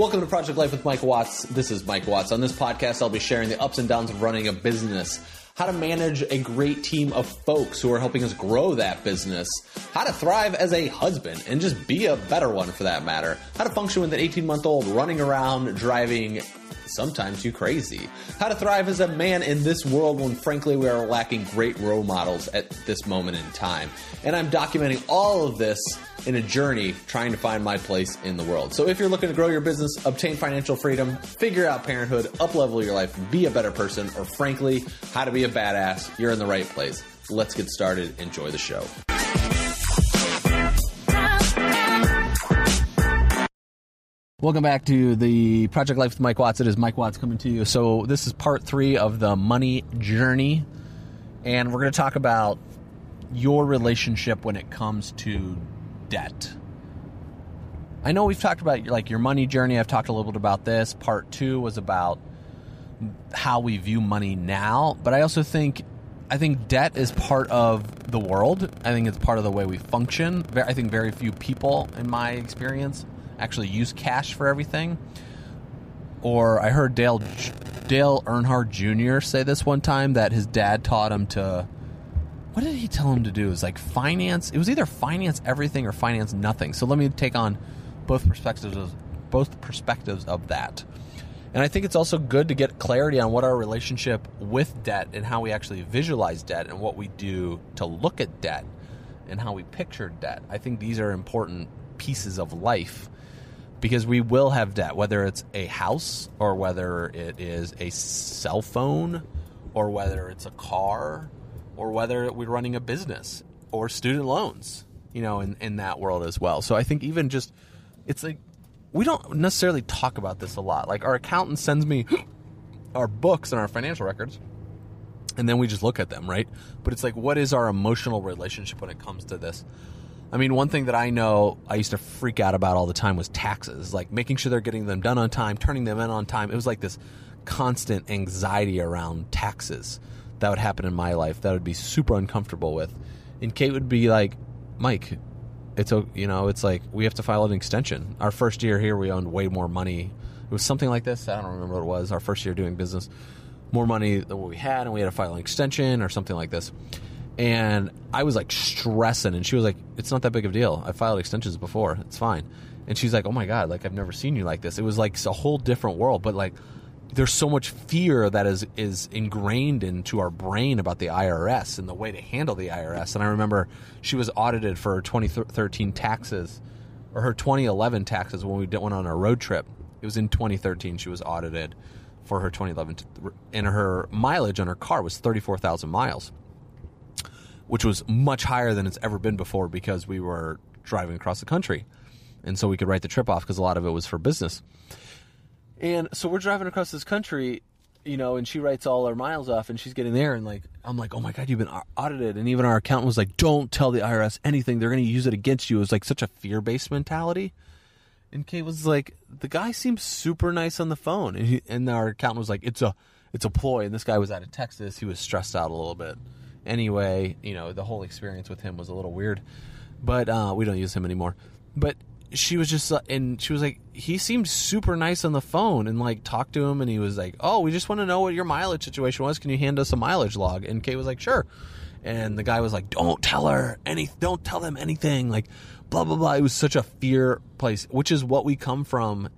Welcome to Project Life with Mike Watts. This is Mike Watts. On this podcast, I'll be sharing the ups and downs of running a business, how to manage a great team of folks who are helping us grow that business, how to thrive as a husband and just be a better one for that matter, how to function with an 18 month old running around driving sometimes you crazy. How to thrive as a man in this world when frankly we are lacking great role models at this moment in time. And I'm documenting all of this in a journey trying to find my place in the world. So if you're looking to grow your business, obtain financial freedom, figure out parenthood, uplevel your life, be a better person, or frankly, how to be a badass, you're in the right place. Let's get started. Enjoy the show. Welcome back to the Project Life with Mike Watts. It is Mike Watts coming to you. So, this is part three of the money journey. And we're going to talk about your relationship when it comes to debt. I know we've talked about like your money journey. I've talked a little bit about this. Part two was about how we view money now, but I also think I think debt is part of the world. I think it's part of the way we function. I think very few people, in my experience, actually use cash for everything. Or I heard Dale Dale Earnhardt Jr. say this one time that his dad taught him to. What did he tell him to do? It was like finance. It was either finance everything or finance nothing. So let me take on both perspectives of, both perspectives of that. And I think it's also good to get clarity on what our relationship with debt and how we actually visualize debt and what we do to look at debt and how we picture debt. I think these are important pieces of life because we will have debt, whether it's a house or whether it is a cell phone or whether it's a car or whether we're running a business or student loans, you know, in, in that world as well. So I think even just, it's like, we don't necessarily talk about this a lot. Like our accountant sends me our books and our financial records and then we just look at them, right? But it's like, what is our emotional relationship when it comes to this? I mean, one thing that I know I used to freak out about all the time was taxes, like making sure they're getting them done on time, turning them in on time. It was like this constant anxiety around taxes that would happen in my life that I would be super uncomfortable with. And Kate would be like, Mike, it's you know, it's like we have to file an extension. Our first year here, we owned way more money. It was something like this. I don't remember what it was. Our first year doing business, more money than what we had, and we had to file an extension or something like this. And I was like stressing, and she was like, "It's not that big of a deal. I filed extensions before. It's fine." And she's like, "Oh my god, like I've never seen you like this." It was like a whole different world, but like there's so much fear that is is ingrained into our brain about the IRS and the way to handle the IRS. And I remember she was audited for her 2013 taxes or her 2011 taxes when we went on a road trip. It was in 2013 she was audited for her 2011 and her mileage on her car was 34,000 miles which was much higher than it's ever been before because we were driving across the country. And so we could write the trip off because a lot of it was for business. And so we're driving across this country, you know, and she writes all our miles off and she's getting there. And like, I'm like, oh my God, you've been audited. And even our accountant was like, don't tell the IRS anything. They're going to use it against you. It was like such a fear based mentality. And Kate was like, the guy seems super nice on the phone. And, he, and our accountant was like, it's a, it's a ploy. And this guy was out of Texas. He was stressed out a little bit anyway, you know, the whole experience with him was a little weird. But uh, we don't use him anymore. But she was just, uh, and she was like, he seemed super nice on the phone and like talked to him, and he was like, oh, we just want to know what your mileage situation was. Can you hand us a mileage log? And Kate was like, sure. And the guy was like, don't tell her any, don't tell them anything. Like, blah blah blah. It was such a fear place, which is what we come from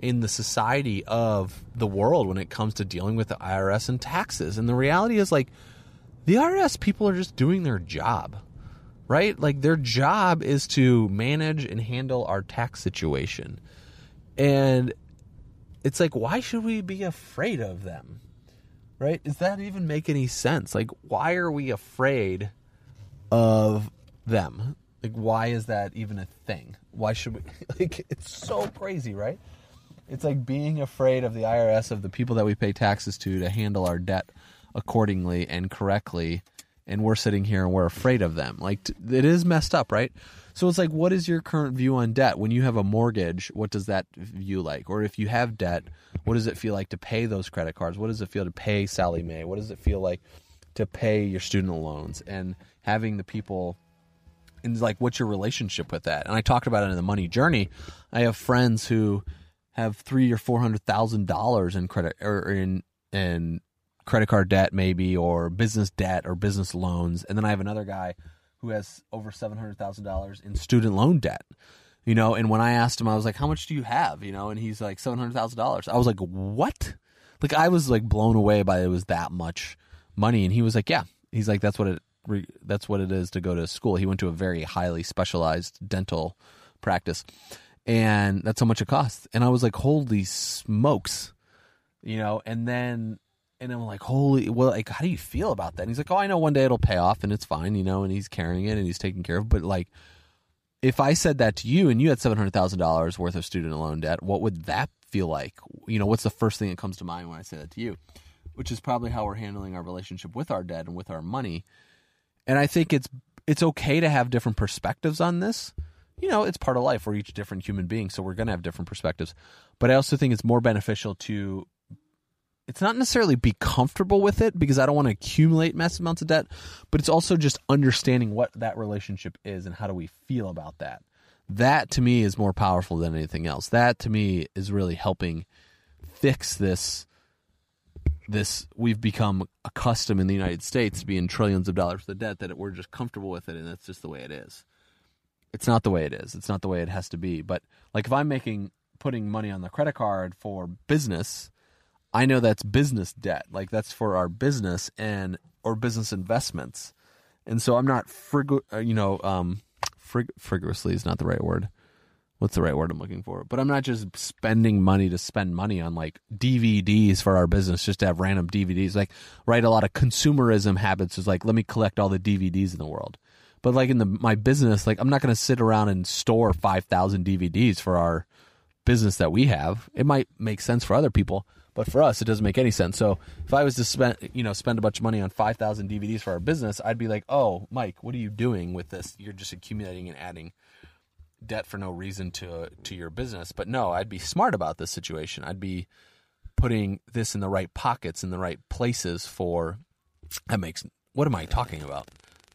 in the society of the world when it comes to dealing with the IRS and taxes. And the reality is like the IRS people are just doing their job, right? Like their job is to manage and handle our tax situation. And it's like, why should we be afraid of them? Right? Does that even make any sense? Like, why are we afraid of them? Like, why is that even a thing? Why should we? Like, it's so crazy, right? It's like being afraid of the IRS, of the people that we pay taxes to, to handle our debt accordingly and correctly and we're sitting here and we're afraid of them. Like it is messed up right? So it's like what is your current view on debt? When you have a mortgage what does that view like? Or if you have debt what does it feel like to pay those credit cards? What does it feel to pay Sallie Mae? What does it feel like to pay your student loans? And having the people and like what's your relationship with that? And i talked about it in the money journey. I have friends who have three or four hundred thousand dollars in credit or in in credit card debt, maybe, or business debt or business loans, and then I have another guy who has over seven hundred thousand dollars in student loan debt. You know, and when I asked him, I was like, "How much do you have?" You know, and he's like seven hundred thousand dollars. I was like, "What?" Like I was like blown away by it was that much money, and he was like, "Yeah." He's like, "That's what it that's what it is to go to school." He went to a very highly specialized dental practice, and that's how much it costs. And I was like, "Holy smokes!" You know, and then and I'm like, holy, well, like, how do you feel about that? And he's like, oh, I know one day it'll pay off and it's fine, you know, and he's carrying it and he's taking care of. It. But like, if I said that to you and you had seven hundred thousand dollars worth of student loan debt, what would that feel like? You know, what's the first thing that comes to mind when I say that to you? Which is probably how we're handling our relationship with our debt and with our money. And I think it's it's okay to have different perspectives on this. You know, it's part of life. We're each different human beings, so we're going to have different perspectives. But I also think it's more beneficial to it's not necessarily be comfortable with it because I don't want to accumulate massive amounts of debt, but it's also just understanding what that relationship is and how do we feel about that. That to me is more powerful than anything else. That to me is really helping fix this this we've become accustomed in the United States to be in trillions of dollars of debt that we're just comfortable with it and that's just the way it is. It's not the way it is. It's not the way it has to be. But like if I'm making putting money on the credit card for business, I know that's business debt. Like that's for our business and or business investments. And so I'm not frig, uh, you know, um, frig, frivolously is not the right word. What's the right word I'm looking for? But I'm not just spending money to spend money on like DVDs for our business just to have random DVDs. Like, right, a lot of consumerism habits is like, let me collect all the DVDs in the world. But like in the my business, like I'm not going to sit around and store 5,000 DVDs for our business that we have. It might make sense for other people, but for us, it doesn't make any sense. So if I was to spend, you know, spend a bunch of money on 5,000 DVDs for our business, I'd be like, oh, Mike, what are you doing with this? You're just accumulating and adding debt for no reason to to your business. But no, I'd be smart about this situation. I'd be putting this in the right pockets, in the right places for. That makes. What am I talking about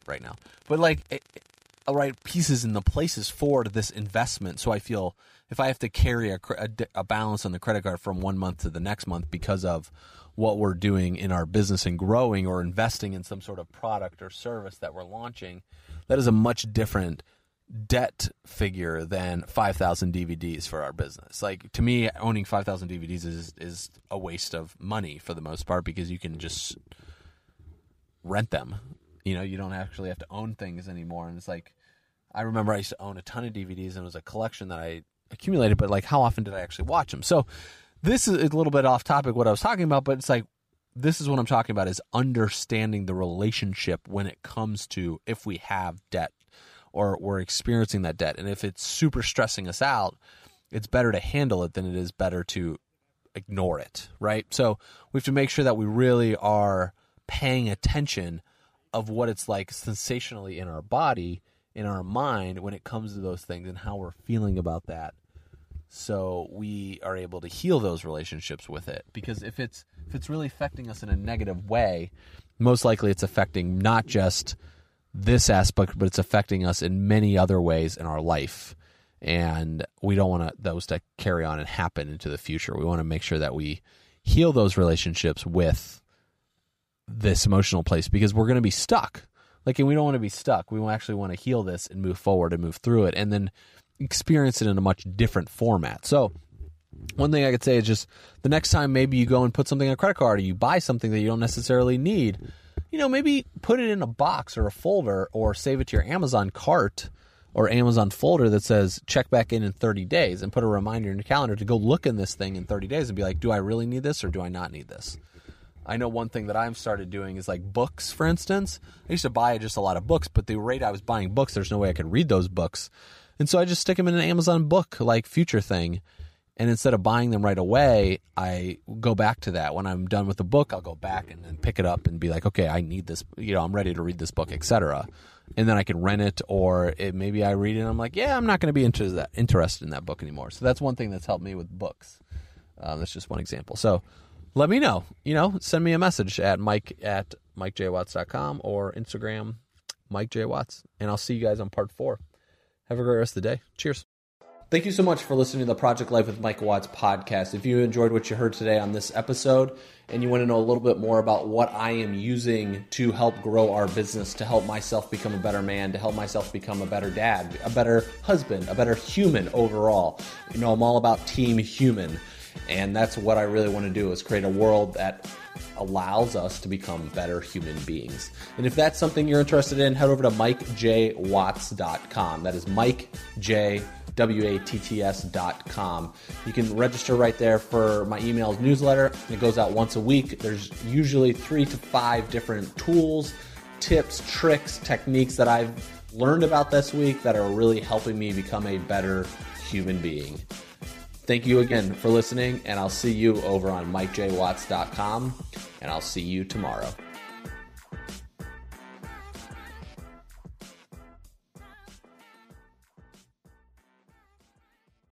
right now? But like, it, right pieces in the places for this investment. So I feel if I have to carry a, a, a, balance on the credit card from one month to the next month because of what we're doing in our business and growing or investing in some sort of product or service that we're launching, that is a much different debt figure than 5,000 DVDs for our business. Like to me, owning 5,000 DVDs is is a waste of money for the most part because you can just rent them you know, you don't actually have to own things anymore. And it's like, I remember I used to own a ton of DVDs and it was a collection that I accumulated, but like, how often did I actually watch them? So this is a little bit off topic what I was talking about, but it's like, this is what I'm talking about is understanding the relationship when it comes to if we have debt or we're experiencing that debt. And if it's super stressing us out, it's better to handle it than it is better to ignore it, right? So we have to make sure that we really are paying attention of what it's like sensationally in our body, in our mind when it comes to those things and how we're feeling about that. So we are able to heal those relationships with it because if it's if it's really affecting us in a negative way, most likely it's affecting not just this aspect, but it's affecting us in many other ways in our life. And we don't want those to carry on and happen into the future. We want to make sure that we heal those relationships with this emotional place because we're going to be stuck. Like, and we don't want to be stuck. We actually want to heal this and move forward and move through it and then experience it in a much different format. So, one thing I could say is just the next time maybe you go and put something on a credit card or you buy something that you don't necessarily need, you know, maybe put it in a box or a folder or save it to your Amazon cart or Amazon folder that says check back in in 30 days and put a reminder in your calendar to go look in this thing in 30 days and be like, do I really need this or do I not need this? I know one thing that I've started doing is like books, for instance. I used to buy just a lot of books, but the rate I was buying books, there's no way I could read those books. And so I just stick them in an Amazon book like future thing. And instead of buying them right away, I go back to that. When I'm done with the book, I'll go back and then pick it up and be like, okay, I need this, you know, I'm ready to read this book, etc. And then I can rent it, or it, maybe I read it and I'm like, yeah, I'm not going to be into that, interested in that book anymore. So that's one thing that's helped me with books. Um, that's just one example. So let me know. You know, send me a message at mike at mikejwatts.com or Instagram, Mike J. Watts. And I'll see you guys on part four. Have a great rest of the day. Cheers. Thank you so much for listening to the Project Life with Mike Watts podcast. If you enjoyed what you heard today on this episode and you want to know a little bit more about what I am using to help grow our business, to help myself become a better man, to help myself become a better dad, a better husband, a better human overall, you know, I'm all about team human. And that's what I really want to do is create a world that allows us to become better human beings. And if that's something you're interested in, head over to mikejwatts.com. That is Mike J. W-A-T-T-S.com. You can register right there for my emails newsletter. It goes out once a week. There's usually three to five different tools, tips, tricks, techniques that I've learned about this week that are really helping me become a better human being. Thank you again for listening, and I'll see you over on MikeJWatts.com, and I'll see you tomorrow.